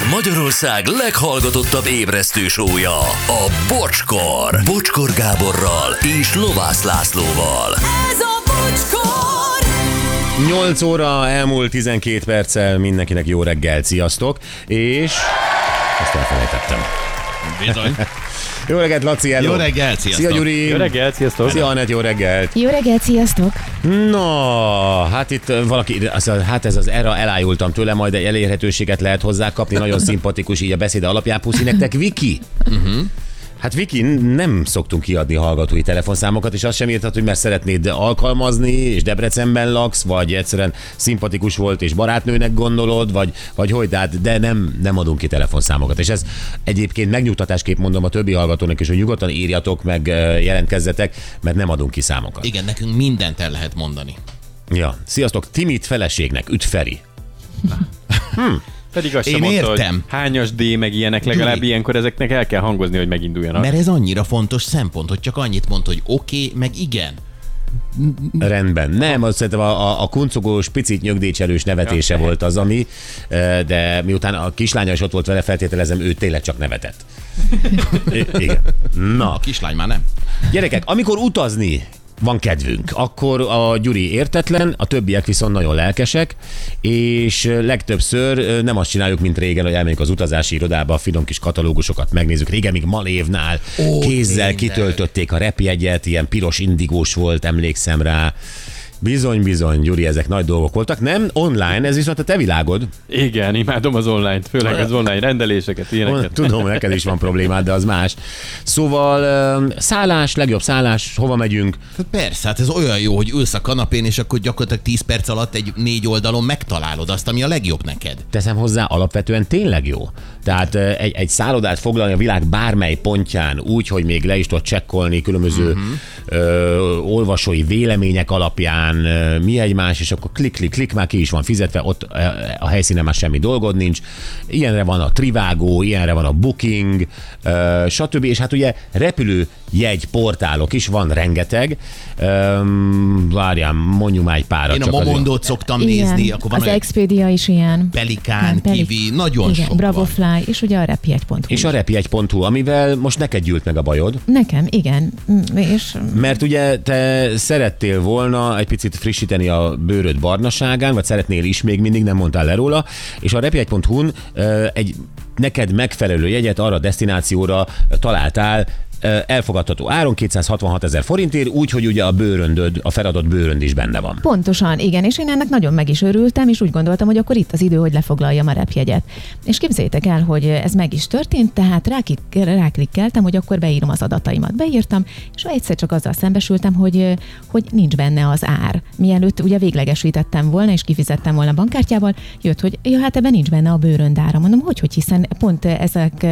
Ez Magyarország leghallgatottabb ébresztő sója, a Bocskor. Bocskor Gáborral és Lovász Lászlóval. Ez a bocskor! 8 óra elmúlt 12 perccel mindenkinek jó reggel, sziasztok, és ezt elfelejtettem. Bizony. Jó reggelt, Laci, hello. Jó reggelt, sziasztok. Szia, Gyuri. Jó reggelt, sziasztok! Szia, Anett, jó reggelt. Jó reggelt, sziasztok! Na, hát itt valaki, az, hát ez az erre elájultam tőle, majd egy elérhetőséget lehet hozzá kapni, nagyon szimpatikus így a beszéd alapján. Puszi nektek, Viki? Hát Viki, nem szoktunk kiadni hallgatói telefonszámokat, és azt sem írtad, hogy mert szeretnéd alkalmazni, és Debrecenben laksz, vagy egyszerűen szimpatikus volt, és barátnőnek gondolod, vagy, vagy hogy, de, hát, de nem, nem adunk ki telefonszámokat. És ez egyébként megnyugtatásképp mondom a többi hallgatónak is, hogy nyugodtan írjatok, meg jelentkezzetek, mert nem adunk ki számokat. Igen, nekünk mindent el lehet mondani. Ja. Sziasztok, Timit feleségnek, üt Feri. Pedig azt Én sem mondta, értem. hogy hányas D, meg ilyenek, legalább Gyuri. ilyenkor ezeknek el kell hangozni, hogy meginduljanak. Mert ez annyira fontos szempont, hogy csak annyit mond, hogy oké, okay, meg igen. Rendben. Nem, azt szerintem a, a, a kuncogós, picit nyögdécselős nevetése Ja, volt az, ami, eh, de miután a kislánya is ott volt vele, feltételezem, ő tényleg csak nevetett. I- Igen. Na, A kislány már nem. gyerekek, amikor utazni van kedvünk, akkor a Gyuri értetlen, a többiek viszont nagyon lelkesek, és legtöbbször nem azt csináljuk, mint régen, hogy elmegyünk az utazási irodába, a finom kis katalógusokat megnézzük. Régen még Malévnál Ó, kézzel kitöltötték kitöltötték a repjegyet, ilyen piros indigós volt, emlékszem rá. Bizony, bizony, Gyuri, ezek nagy dolgok voltak. Nem online, ez viszont a te világod. Igen, imádom az online-t, főleg az online rendeléseket, ilyeneket. Tudom, neked is van problémád, de az más. Szóval szállás, legjobb szállás, hova megyünk? Hát persze, hát ez olyan jó, hogy ülsz a kanapén, és akkor gyakorlatilag 10 perc alatt egy négy oldalon megtalálod azt, ami a legjobb neked. Teszem hozzá, alapvetően tényleg jó. Tehát egy, egy szállodát foglalni a világ bármely pontján úgy, hogy még le is tudod csekkolni különböző uh-huh. ö, olvasói vélemények alapján, ö, mi egymás, és akkor klik, klik, klik, már ki is van fizetve, ott a helyszínen már semmi dolgod nincs. Ilyenre van a Trivago, ilyenre van a Booking, stb. És hát ugye repülő jegy portálok is van rengeteg. Várjál, mondjuk már egy párat. Én a. Momondót szoktam nézni, Igen, akkor van az Expedia is ilyen. Pelikán, Nem, Peli- Kiwi, nagyon Igen, sok Bravo van. Fly, és ugye a repjegy.hu. És a repjegy.hu, amivel most neked gyűlt meg a bajod, Nekem, igen. Mm, És mert ugye te szerettél volna egy picit frissíteni a bőröd barnaságán, vagy szeretnél is, még mindig nem mondtál le róla, és a repjegy.hu-n egy neked megfelelő jegyet arra a destinációra találtál, elfogadható áron 266 ezer forintért, úgy, hogy ugye a bőröndöd, a feladott bőrönd is benne van. Pontosan, igen, és én ennek nagyon meg is örültem, és úgy gondoltam, hogy akkor itt az idő, hogy lefoglaljam a repjegyet. És képzeljétek el, hogy ez meg is történt, tehát ráklikkeltem, hogy akkor beírom az adataimat. Beírtam, és egyszer csak azzal szembesültem, hogy, hogy nincs benne az ár. Mielőtt ugye véglegesítettem volna, és kifizettem volna bankkártyával, jött, hogy ja, hát ebben nincs benne a bőröndára. Mondom, hogy, hogy hiszen pont ezek,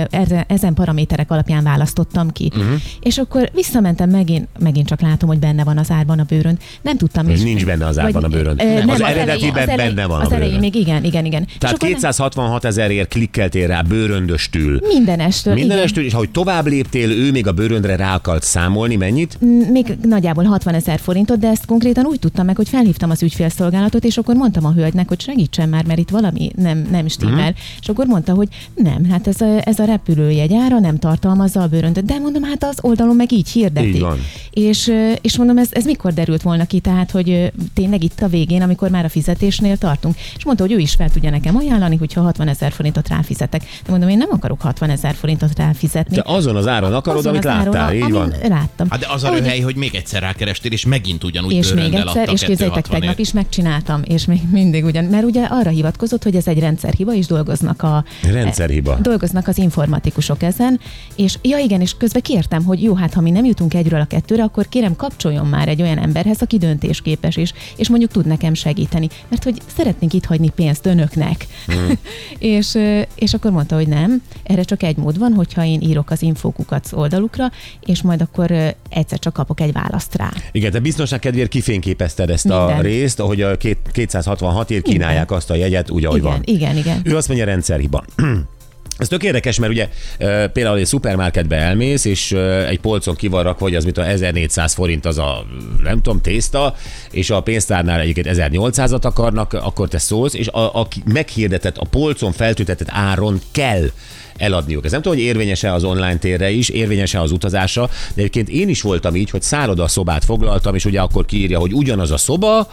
ezen paraméterek alapján választottam ki. Uh-huh. És akkor visszamentem megint, megint csak látom, hogy benne van az árban a bőrönd. Nem tudtam is. nincs benne az árban a bőrönd. Ö, Nem, nem, az elején- eredetiben az elején- benne van a Az elején még igen, igen, igen. Tehát akkor 266 ezerért klikkeltél rá bőröndöstül. Mindenestől. Mindenestől, és ahogy tovább léptél, ő még a bőröndre rá akart számolni, mennyit? Még nagyjából 60 ezer forintot, de ezt konkrétan úgy tudtam meg, hogy felhívtam az ügyfélszolgálatot, és akkor mondtam a hölgynek, hogy segítsen már, mert itt valami nem, nem stimmel. Mm. És akkor mondta, hogy nem, hát ez a, ez a repülőjegy ára nem tartalmazza a bőröndöt. De mondom, hát az oldalon meg így hirdetik. Így van. És, és mondom, ez, ez mikor derült volna ki, tehát, hogy tényleg itt a végén, amikor már a fizetésnél tartunk. És mondta, hogy ő is fel tudja nekem ajánlani, hogyha 60 ezer forintot ráfizetek. De mondom, én nem akarok 60 ezer forintot ráfizetni. Te azon az áron akarod, Azon amit az áron, láttál, így amin van. Láttam. Hát de az a röhely, hogy még egyszer rákerestél, és megint ugyanúgy és még egyszer, és képzeljétek, 260 tegnap is megcsináltam, és még mindig ugyan, mert ugye arra hivatkozott, hogy ez egy rendszerhiba, és dolgoznak a... Rendszerhiba. Dolgoznak az informatikusok ezen, és ja igen, és közben kértem, hogy jó, hát ha mi nem jutunk egyről a kettőre, akkor kérem kapcsoljon már egy olyan emberhez, aki döntésképes is, és mondjuk tud nekem segíteni, mert hogy szeretnénk itt hagyni pénzt önöknek. Hmm. és, és akkor mondta, hogy nem, erre csak egy mód van, hogyha én írok az infókukat oldalukra, és majd akkor egyszer csak kapok egy választ rá. Igen, te biztonság kedvéért kifényképezted ezt a Minden. részt, ahogy a két- 266-ért kínálják azt a jegyet, úgy, ahogy igen, van. igen, igen. Ő azt mondja, rendszerhiba. Ez tök érdekes, mert ugye például egy szupermarketbe elmész, és egy polcon ki van rakva, hogy az mit a 1400 forint az a, nem tudom, tészta, és a pénztárnál egyébként 1800-at akarnak, akkor te szólsz, és a, a meghirdetett, a polcon feltüntetett áron kell eladniuk. Ez nem tudom, hogy érvényese az online térre is, érvényese az utazásra, de egyébként én is voltam így, hogy szálloda szobát foglaltam, és ugye akkor kiírja, hogy ugyanaz a szoba,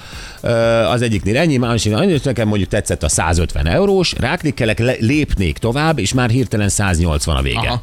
az egyiknél ennyi, másiknél annyi, nekem mondjuk tetszett a 150 eurós, ráklikkelek, le- lépnék tovább, és már hirtelen 180 a vége. Aha.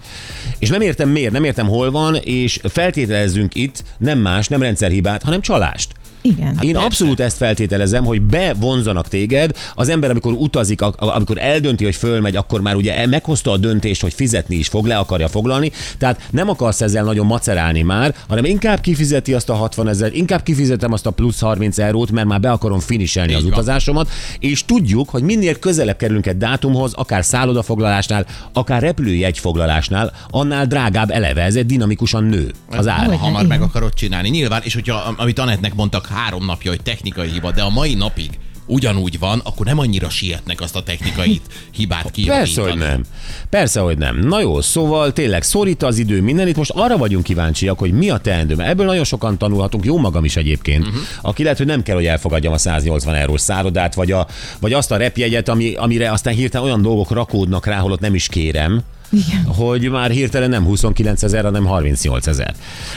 És nem értem miért, nem értem hol van, és feltételezzünk itt nem más, nem rendszerhibát, hanem csalást. Igen. Én abszolút ezt feltételezem, hogy bevonzanak téged. Az ember, amikor utazik, amikor eldönti, hogy fölmegy, akkor már ugye meghozta a döntést, hogy fizetni is fog, le akarja foglalni. Tehát nem akarsz ezzel nagyon macerálni már, hanem inkább kifizeti azt a 60 ezer, inkább kifizetem azt a plusz 30 eurót, mert már be akarom finiselni az utazásomat, és tudjuk, hogy minél közelebb kerülünk egy dátumhoz, akár szállodafoglalásnál, akár repülőjegyfoglalásnál, annál drágább eleve, ez egy dinamikusan nő az ár. Hogy- hamar meg akarod csinálni. Nyilván, és hogyha, amit Anettnek mondtak három napja, hogy technikai hiba, de a mai napig ugyanúgy van, akkor nem annyira sietnek azt a technikai hibát kijavítani. Persze, hogy nem. Persze, hogy nem. Na jó, szóval tényleg szorít az idő minden. Itt most arra vagyunk kíváncsiak, hogy mi a teendő. Ebből nagyon sokan tanulhatunk, jó magam is egyébként. Uh-huh. Aki lehet, hogy nem kell, hogy elfogadjam a 180 eurós szárodát, vagy, a, vagy azt a repjegyet, ami, amire aztán hirtelen olyan dolgok rakódnak rá, holott nem is kérem. Igen. hogy már hirtelen nem 29 ezer, hanem 38 ezer.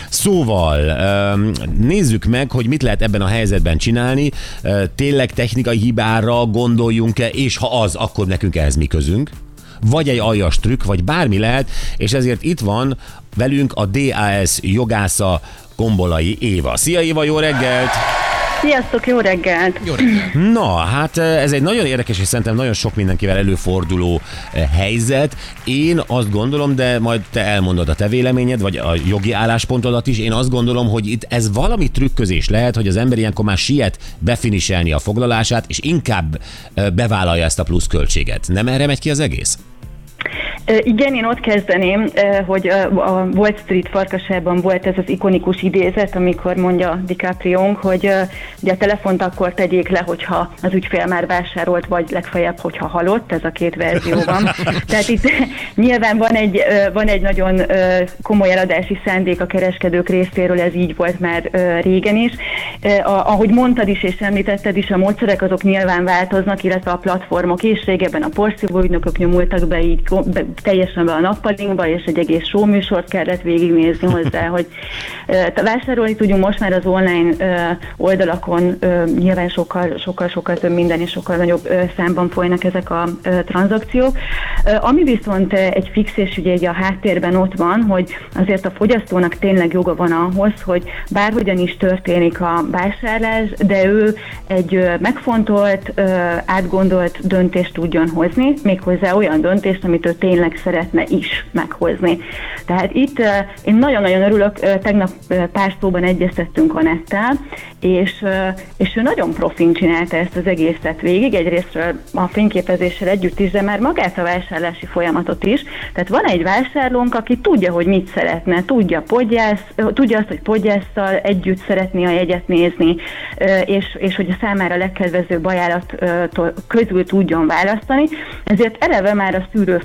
Szóval nézzük meg, hogy mit lehet ebben a helyzetben csinálni. Tényleg technikai hibára gondoljunk-e, és ha az, akkor nekünk ehhez mi közünk? Vagy egy aljas trükk, vagy bármi lehet, és ezért itt van velünk a DAS jogásza Gombolai Éva. Szia Éva, jó reggelt! Sziasztok, jó reggelt! Jó reggelt. Na, hát ez egy nagyon érdekes, és szerintem nagyon sok mindenkivel előforduló eh, helyzet. Én azt gondolom, de majd te elmondod a te véleményed, vagy a jogi álláspontodat is, én azt gondolom, hogy itt ez valami trükközés lehet, hogy az ember ilyenkor már siet befiniselni a foglalását, és inkább eh, bevállalja ezt a plusz költséget. Nem erre megy ki az egész? Igen, én ott kezdeném, hogy a Wall Street farkasában volt ez az ikonikus idézet, amikor mondja DiCaprio, hogy ugye a telefont akkor tegyék le, hogyha az ügyfél már vásárolt, vagy legfeljebb, hogyha halott, ez a két verzió van. Tehát itt nyilván van egy, van egy nagyon komoly eladási szándék a kereskedők részéről, ez így volt már régen is. Ahogy mondtad is és említetted is, a módszerek azok nyilván változnak, illetve a platformok is. Régebben a porszívó ügynökök nyomultak be így teljesen be a nappalinkba, és egy egész show műsort kellett végignézni hozzá, hogy vásárolni tudjunk most már az online oldalakon nyilván sokkal, sokkal, sokkal több minden és sokkal nagyobb számban folynak ezek a tranzakciók. Ami viszont egy fix és ugye egy a háttérben ott van, hogy azért a fogyasztónak tényleg joga van ahhoz, hogy bárhogyan is történik a vásárlás, de ő egy megfontolt, átgondolt döntést tudjon hozni, méghozzá olyan döntést, amit ő tényleg szeretne is meghozni. Tehát itt én nagyon-nagyon örülök, tegnap pár szóban egyeztettünk Anettel, és, és ő nagyon profin csinálta ezt az egészet végig, egyrésztről a fényképezéssel együtt is, de már magát a vásárlási folyamatot is. Tehát van egy vásárlónk, aki tudja, hogy mit szeretne, tudja, podgyász, tudja azt, hogy podgyásszal együtt szeretné a jegyet nézni, és, és hogy a számára legkedvezőbb ajánlat közül tudjon választani. Ezért eleve már a szűrő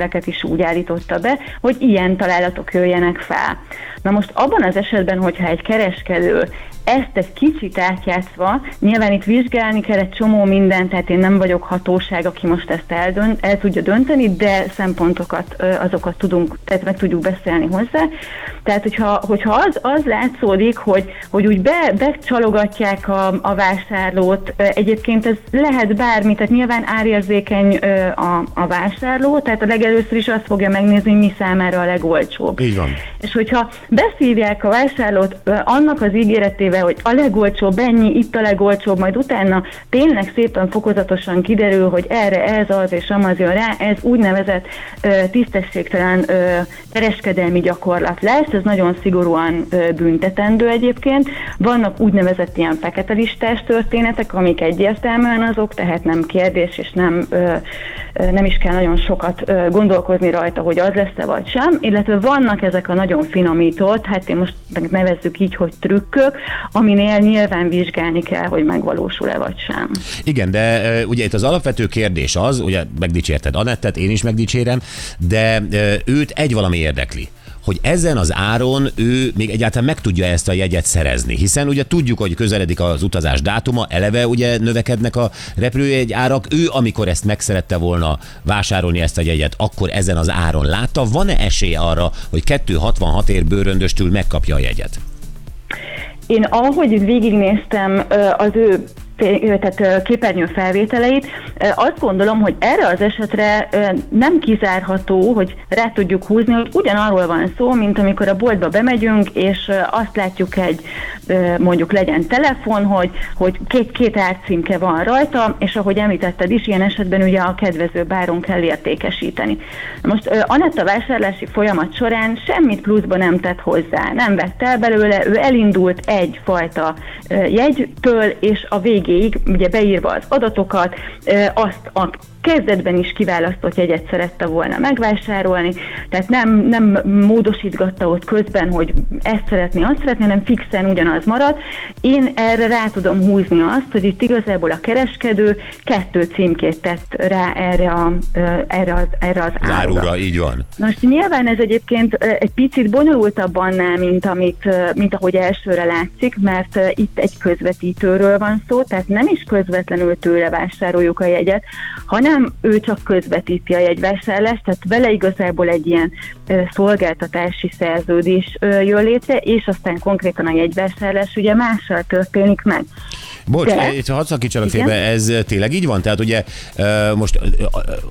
feltételeket is úgy állította be, hogy ilyen találatok jöjjenek fel. Na most abban az esetben, hogyha egy kereskedő ezt egy kicsit átjátszva, nyilván itt vizsgálni kell egy csomó mindent, tehát én nem vagyok hatóság, aki most ezt eldönt, el tudja dönteni, de szempontokat, azokat tudunk, tehát meg tudjuk beszélni hozzá. Tehát, hogyha, hogyha az, az látszódik, hogy, hogy úgy be, becsalogatják a, a vásárlót, egyébként ez lehet bármi, tehát nyilván árérzékeny a, a vásárló, tehát a legelőször is azt fogja megnézni, mi számára a legolcsóbb. Így van. És hogyha beszívják a vásárlót annak az ígéretével, hogy a legolcsóbb ennyi, itt a legolcsóbb, majd utána tényleg szépen fokozatosan kiderül, hogy erre ez az és amaz jön rá, ez úgynevezett ö, tisztességtelen ö, kereskedelmi gyakorlat lesz, ez nagyon szigorúan ö, büntetendő egyébként. Vannak úgynevezett ilyen fekete listás történetek, amik egyértelműen azok, tehát nem kérdés és nem ö, nem is kell nagyon sokat ö, gondolkozni rajta, hogy az lesz-e vagy sem, illetve vannak ezek a nagyon finomított, hát én most nevezzük így, hogy trükkök, aminél nyilván vizsgálni kell, hogy megvalósul-e vagy sem. Igen, de ugye itt az alapvető kérdés az, ugye megdicsérted Anettet, én is megdicsérem, de őt egy valami érdekli hogy ezen az áron ő még egyáltalán meg tudja ezt a jegyet szerezni. Hiszen ugye tudjuk, hogy közeledik az utazás dátuma, eleve ugye növekednek a repülőjegy árak. Ő, amikor ezt meg szerette volna vásárolni ezt a jegyet, akkor ezen az áron látta. Van-e esély arra, hogy 266 ér bőröndöstül megkapja a jegyet? Én ahogy végignéztem az ő tehát képernyő felvételeit, azt gondolom, hogy erre az esetre nem kizárható, hogy rá tudjuk húzni, hogy ugyanarról van szó, mint amikor a boltba bemegyünk, és azt látjuk egy, mondjuk legyen telefon, hogy, hogy két, két árcímke van rajta, és ahogy említetted is, ilyen esetben ugye a kedvező báron kell értékesíteni. Most ö, Anetta vásárlási folyamat során semmit pluszba nem tett hozzá, nem vett el belőle, ő elindult egyfajta jegytől, és a végéig ugye beírva az adatokat, azt kezdetben is kiválasztott jegyet szerette volna megvásárolni, tehát nem, nem módosítgatta ott közben, hogy ezt szeretné, azt szeretné, hanem fixen ugyanaz marad. Én erre rá tudom húzni azt, hogy itt igazából a kereskedő kettő címkét tett rá erre, a, erre, az, erre az árura. árura, így van. Most nyilván ez egyébként egy picit bonyolultabb annál, mint, amit, mint ahogy elsőre látszik, mert itt egy közvetítőről van szó, tehát nem is közvetlenül tőle vásároljuk a jegyet, hanem ő csak közvetíti a jegyvásárlást, tehát vele igazából egy ilyen szolgáltatási szerződés jön létre, és aztán konkrétan a jegyvásárlás ugye mással történik meg. Bocs, De- De, hadd szakítsanak Igen? félbe, ez tényleg így van? Tehát ugye most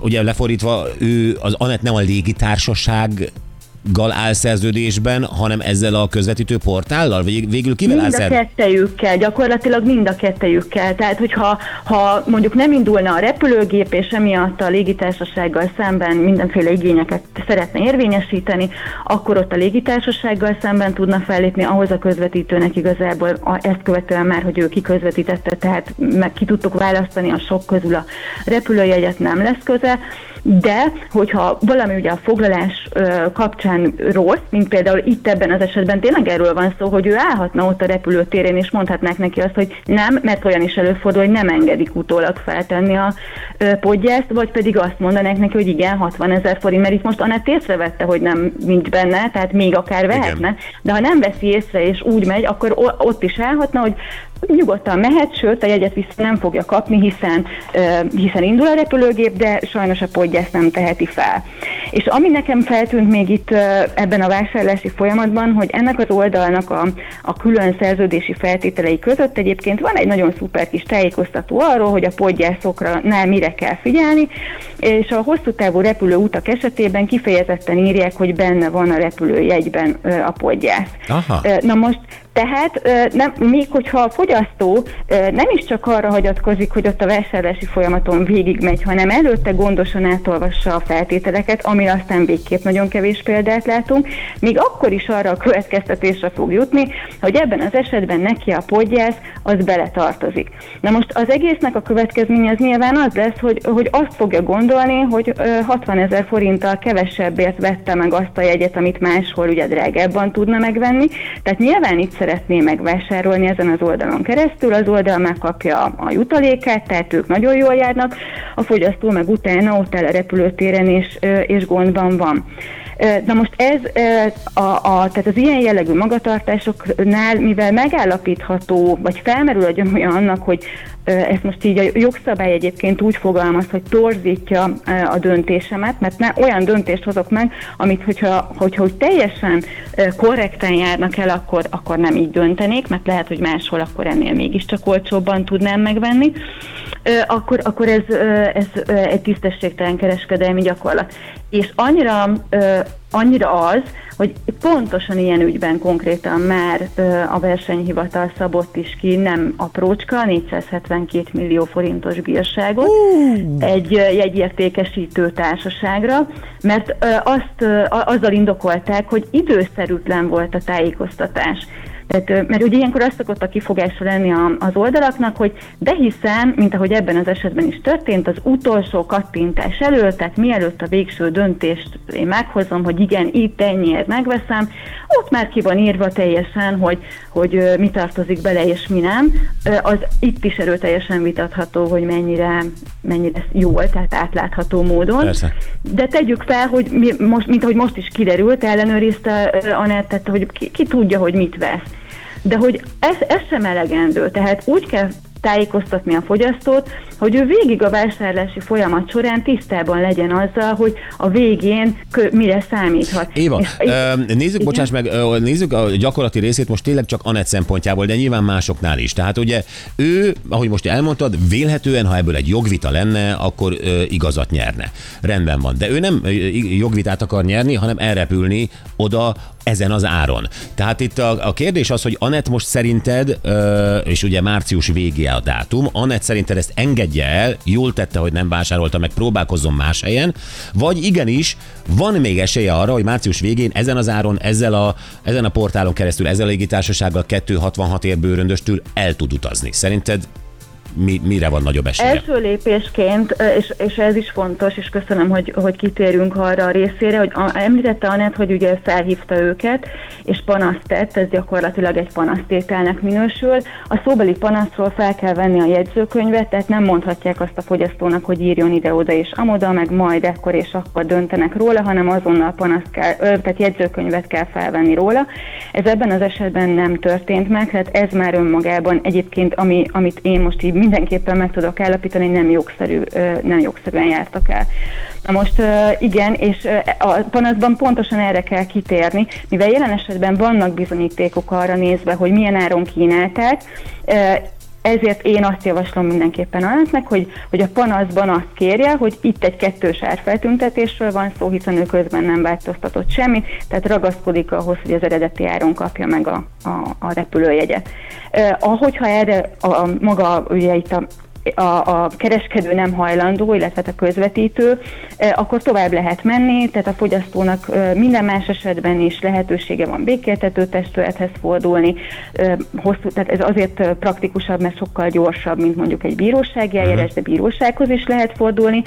ugye lefordítva, ő az Anett nem a légitársaság gal áll szerződésben, hanem ezzel a közvetítő portállal? Vagy végül kivel Mind a szerződésben? kettejükkel, gyakorlatilag mind a kettejükkel. Tehát, hogyha ha mondjuk nem indulna a repülőgép, és emiatt a légitársasággal szemben mindenféle igényeket szeretne érvényesíteni, akkor ott a légitársasággal szemben tudna fellépni, ahhoz a közvetítőnek igazából a, ezt követően már, hogy ő kiközvetítette, tehát meg ki tudtuk választani a sok közül a repülőjegyet nem lesz köze, de hogyha valami ugye a foglalás kapcsán rossz, mint például itt ebben az esetben tényleg erről van szó, hogy ő állhatna ott a repülőtérén, és mondhatnák neki azt, hogy nem, mert olyan is előfordul, hogy nem engedik utólag feltenni a podgyászt, vagy pedig azt mondanák neki, hogy igen, 60 ezer forint, mert itt most Anett észrevette, hogy nem nincs benne, tehát még akár vehetne, de ha nem veszi észre és úgy megy, akkor ott is állhatna, hogy nyugodtan mehet, sőt a jegyet vissza nem fogja kapni, hiszen, hiszen indul a repülőgép, de sajnos a podgyászt nem teheti fel. És ami nekem feltűnt még itt ebben a vásárlási folyamatban, hogy ennek az oldalnak a, a külön szerződési feltételei között egyébként van egy nagyon szuper kis tájékoztató arról, hogy a podgyászokra nál mire kell figyelni, és a hosszú távú repülőutak esetében kifejezetten írják, hogy benne van a repülőjegyben ö, a podgyász. Aha. Na most tehát nem, még hogyha a fogyasztó nem is csak arra hagyatkozik, hogy ott a vásárlási folyamaton végigmegy, hanem előtte gondosan átolvassa a feltételeket, ami aztán végképp nagyon kevés példát látunk, még akkor is arra a következtetésre fog jutni, hogy ebben az esetben neki a podgyász az beletartozik. Na most az egésznek a következménye az nyilván az lesz, hogy, hogy azt fogja gondolni, hogy ö, 60 ezer forinttal kevesebbért vette meg azt a jegyet, amit máshol ugye drágábban tudna megvenni. Tehát nyilván itt szeretné megvásárolni ezen az oldalon keresztül, az oldal megkapja a jutalékát, tehát ők nagyon jól járnak, a fogyasztó meg utána ott el a repülőtéren és, és gondban van. Na most ez a, a, tehát az ilyen jellegű magatartásoknál, mivel megállapítható, vagy felmerül a gyanúja annak, hogy ezt most így a jogszabály egyébként úgy fogalmaz, hogy torzítja a döntésemet, mert ne, olyan döntést hozok meg, amit hogyha, hogyha hogy teljesen korrekten járnak el, akkor, akkor nem így döntenék, mert lehet, hogy máshol akkor ennél mégiscsak olcsóbban tudnám megvenni, akkor, akkor ez, ez egy tisztességtelen kereskedelmi gyakorlat. És annyira, annyira az, hogy pontosan ilyen ügyben konkrétan már a versenyhivatal szabott is ki, nem aprócska, 472 millió forintos bírságot egy jegyértékesítő társaságra, mert azt azzal indokolták, hogy időszerűtlen volt a tájékoztatás. Tehát, mert ugye ilyenkor azt szokott a kifogása lenni a, az oldalaknak, hogy de hiszen, mint ahogy ebben az esetben is történt, az utolsó kattintás előtt, tehát mielőtt a végső döntést én meghozom, hogy igen, itt ennyiért megveszem, ott már ki van írva teljesen, hogy, hogy mi tartozik bele és mi nem. Az itt is erőteljesen vitatható, hogy mennyire, mennyire jól, tehát átlátható módon. Persze. De tegyük fel, hogy mi, most, mint ahogy most is kiderült, ellenőrizte ö, Anett, hogy ki, ki tudja, hogy mit vesz. De hogy ez, ez sem elegendő, tehát úgy kell tájékoztatni a fogyasztót, hogy ő végig a vásárlási folyamat során tisztában legyen azzal, hogy a végén kö, mire számíthat. Éva, És- ö, nézzük, Igen? bocsáss meg, nézzük a gyakorlati részét most tényleg csak Anett szempontjából, de nyilván másoknál is. Tehát ugye ő, ahogy most elmondtad, vélhetően, ha ebből egy jogvita lenne, akkor ö, igazat nyerne. Rendben van. De ő nem jogvitát akar nyerni, hanem elrepülni oda ezen az áron. Tehát itt a, a kérdés az, hogy Anett most szerinted, ö, és ugye március végé a dátum, Anett szerinted ezt engedje el, jól tette, hogy nem vásárolta meg, próbálkozzon más helyen, vagy igenis van még esélye arra, hogy március végén ezen az áron, ezzel a, ezen a portálon keresztül, ezzel a légitársasággal 266 ér bőröndöstül el tud utazni. Szerinted mi, mire van nagyobb esélye? Első lépésként, és, és ez is fontos, és köszönöm, hogy, hogy kitérünk arra a részére, hogy a, említette Anett, hogy ugye felhívta őket, és panaszt tett, ez gyakorlatilag egy panasztételnek minősül. A szóbeli panaszról fel kell venni a jegyzőkönyvet, tehát nem mondhatják azt a fogyasztónak, hogy írjon ide-oda és amoda, meg majd ekkor és akkor döntenek róla, hanem azonnal panaszt kell, tehát jegyzőkönyvet kell felvenni róla. Ez ebben az esetben nem történt meg, tehát ez már önmagában egyébként, ami, amit én most így mindenképpen meg tudok állapítani, nem jogszerű, nem jogszerűen jártak el. Na most igen, és a panaszban pontosan erre kell kitérni, mivel jelen esetben vannak bizonyítékok arra nézve, hogy milyen áron kínálták, ezért én azt javaslom mindenképpen annak, hogy, hogy a panaszban azt kérje, hogy itt egy kettős árfeltüntetésről van szó, hiszen ő közben nem változtatott semmit, tehát ragaszkodik ahhoz, hogy az eredeti áron kapja meg a, a, a repülőjegyet. Eh, ahogyha erre a, a maga ugye itt a a, a kereskedő nem hajlandó, illetve a közvetítő, eh, akkor tovább lehet menni, tehát a fogyasztónak eh, minden más esetben is lehetősége van békéltető testülethez fordulni, eh, hosszú, tehát ez azért praktikusabb, mert sokkal gyorsabb, mint mondjuk egy bírósági eljárás, de bírósághoz is lehet fordulni,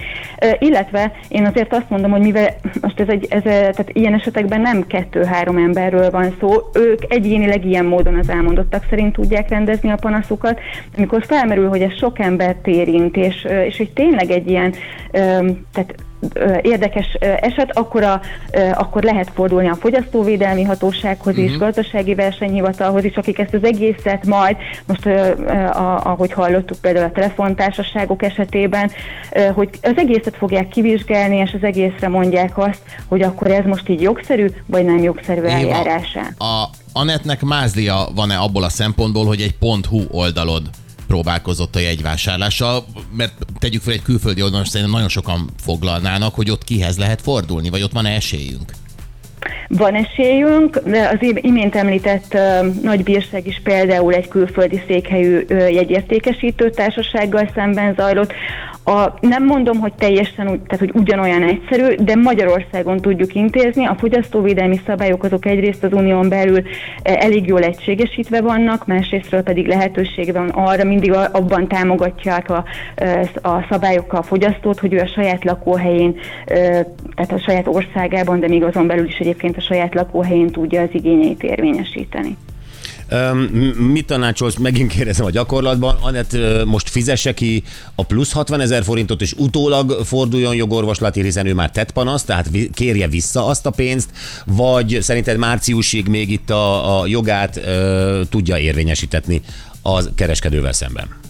illetve én azért azt mondom, hogy mivel most ez egy, ez, eh, tehát ilyen esetekben nem kettő-három emberről van szó, ők egyénileg ilyen módon az elmondottak szerint tudják rendezni a panaszukat, amikor felmerül, hogy ez sok embert érint, és, és hogy tényleg egy ilyen, tehát érdekes eset, akkor, a, akkor lehet fordulni a fogyasztóvédelmi hatósághoz is, gazdasági versenyhivatalhoz is, akik ezt az egészet majd, most ahogy hallottuk például a telefontársaságok esetében, hogy az egészet fogják kivizsgálni, és az egészre mondják azt, hogy akkor ez most így jogszerű, vagy nem jogszerű eljárásá. a Anetnek mázlia van-e abból a szempontból, hogy egy .hu oldalod próbálkozott a jegyvásárlással, mert tegyük fel egy külföldi oldalon, szerintem nagyon sokan foglalnának, hogy ott kihez lehet fordulni, vagy ott van-e esélyünk? Van esélyünk, de az im- imént említett nagy bírság is például egy külföldi székhelyű jegyértékesítő társasággal szemben zajlott. A, nem mondom, hogy teljesen úgy, tehát, hogy ugyanolyan egyszerű, de Magyarországon tudjuk intézni. A fogyasztóvédelmi szabályok azok egyrészt az unión belül eh, elég jól egységesítve vannak, másrésztről pedig lehetőség van arra, mindig abban támogatják a, eh, a szabályokkal a fogyasztót, hogy ő a saját lakóhelyén, eh, tehát a saját országában, de még azon belül is egyébként a saját lakóhelyén tudja az igényeit érvényesíteni. Mit tanácsolsz, megint kérdezem a gyakorlatban, Anett most fizesse ki a plusz 60 ezer forintot, és utólag forduljon jogorvoslati, hiszen ő már tett panaszt, tehát kérje vissza azt a pénzt, vagy szerinted márciusig még itt a, a jogát ö, tudja érvényesítetni az kereskedővel szemben?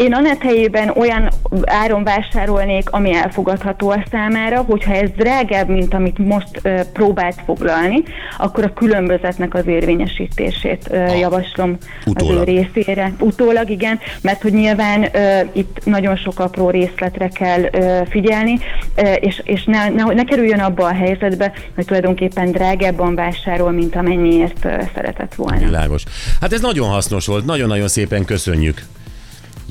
Én Anett helyében olyan áron vásárolnék, ami elfogadható a számára, hogyha ez drágább, mint amit most ö, próbált foglalni, akkor a különbözetnek az érvényesítését ö, javaslom Utólag. az ő részére. Utólag, igen, mert hogy nyilván ö, itt nagyon sok apró részletre kell ö, figyelni, ö, és, és ne, ne, ne kerüljön abba a helyzetbe, hogy tulajdonképpen drágábban vásárol, mint amennyiért ö, szeretett volna. Világos. Hát ez nagyon hasznos volt, nagyon-nagyon szépen köszönjük.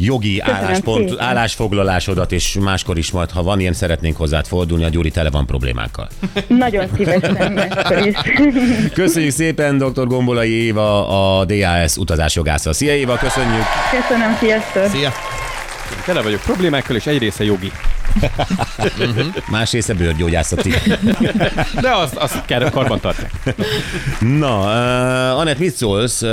Jogi álláspont, állásfoglalásodat, és máskor is majd, ha van ilyen, szeretnénk hozzád fordulni, a Gyuri tele van problémákkal. Nagyon szívesen máskor is. Köszönjük szépen dr. Gombolai Éva, a DAS utazásjogásza. Szia Éva, köszönjük! Köszönöm, sziasztok! Szia! Tele vagyok problémákkal, és egy része jogi. Más része bőrgyógyászati. De azt, azt kell karban tartják. Na, uh, Anett, mit szólsz? Uh,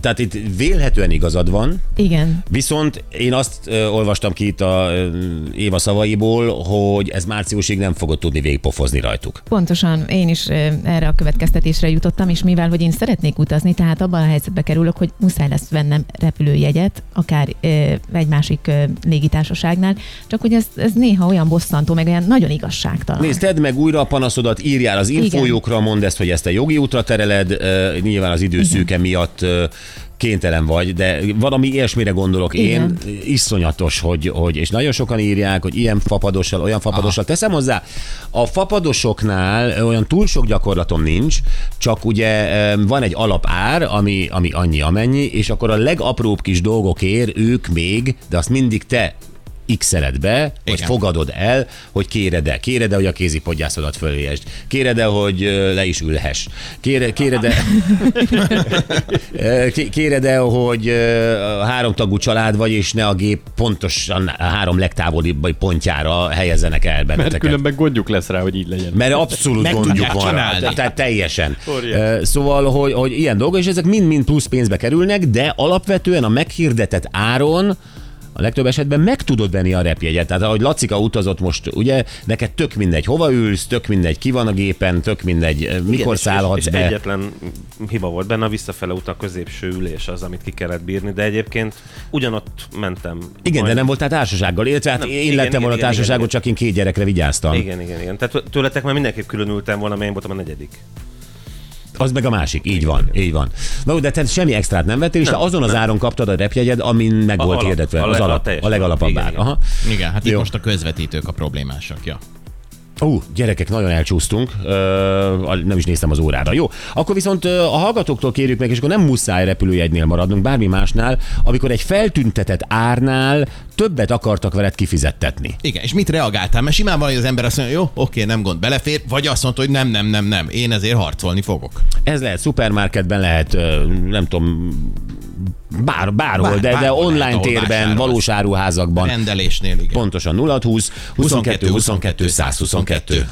tehát itt vélhetően igazad van, Igen, viszont én azt uh, olvastam ki itt a uh, Éva szavaiból, hogy ez márciusig nem fogod tudni végigpofozni rajtuk. pontosan én is ö, erre a következtetésre jutottam, és mivel, hogy én szeretnék utazni, tehát abban a helyzetbe kerülök, hogy muszáj lesz vennem repülőjegyet, akár ö, egy másik ö, légitársaságnál, csak hogy ez, ez néha olyan bosszantó, meg olyan nagyon igazságtalan. Nézd, tedd meg újra a panaszodat, írjál az infójukra, mondd ezt, hogy ezt a jogi útra tereled, uh, nyilván az időszűke miatt uh, kénytelen vagy, de valami ilyesmire gondolok Igen. én, iszonyatos, hogy, hogy, és nagyon sokan írják, hogy ilyen fapadossal, olyan fapadossal. Teszem hozzá, a fapadosoknál olyan túl sok gyakorlatom nincs, csak ugye van egy alapár, ami, ami annyi amennyi, és akkor a legapróbb kis dolgokért ők még, de azt mindig te x be, vagy Igen. fogadod el, hogy kéred-e. Kéred-e, hogy a kézipodgyászodat fölvéjesd. Kéred-e, hogy le is ülhess. Kére, kéred-e, kéred-e, hogy háromtagú család vagy, és ne a gép pontosan a három legtávolibb pontjára helyezzenek el Mert benneteket. különben gondjuk lesz rá, hogy így legyen. Mert abszolút Meg gondjuk van rá. Tehát teljesen. Óriási. Ö, Szóval, hogy, hogy ilyen dolgok, és ezek mind-mind plusz pénzbe kerülnek, de alapvetően a meghirdetett áron a legtöbb esetben meg tudod venni a repjegyet. Tehát ahogy Lacika utazott most, ugye, neked tök mindegy, hova ülsz, tök mindegy, ki van a gépen, tök mindegy, eh, mikor és- szállhatsz és, és be. egyetlen hiba volt benne, a visszafele út a középső ülés az, amit ki kellett bírni, de egyébként ugyanott mentem. Igen, Majd- de nem voltál társasággal, illetve hát Nem, én igen, lettem igen, volna igen, társaságot, igen, csak én két gyerekre vigyáztam. Igen, igen, igen. Tehát tőletek már mindenképp külön ültem volna, mert én voltam a negyedik. Az meg a másik, így van, így van. Na, de te semmi extrát nem vettél, és te azon az nem. áron kaptad a repjegyed, amin meg A volt alap, hirdetve. a Az alap, a legalapabb alap, ár. igen, Aha. Igen, hát itt Jó. most a közvetítők a problémásak. Ja. Ú, gyerekek, nagyon elcsúsztunk, Ö, nem is néztem az órára. Jó, akkor viszont a hallgatóktól kérjük meg, és akkor nem muszáj repülőjegynél maradnunk, bármi másnál, amikor egy feltüntetett árnál többet akartak veled kifizettetni. Igen, és mit reagáltál? Mert simán van, hogy az ember azt mondja, jó, oké, nem gond, belefér, vagy azt mondta, hogy nem, nem, nem, nem, én ezért harcolni fogok. Ez lehet szupermarketben, lehet, nem tudom, bár, bárhol, Bár- de, de bárhol online lehet, ahol térben, valós áruházakban. Rendelésnél, igen. Pontosan 0 20 22 22 122.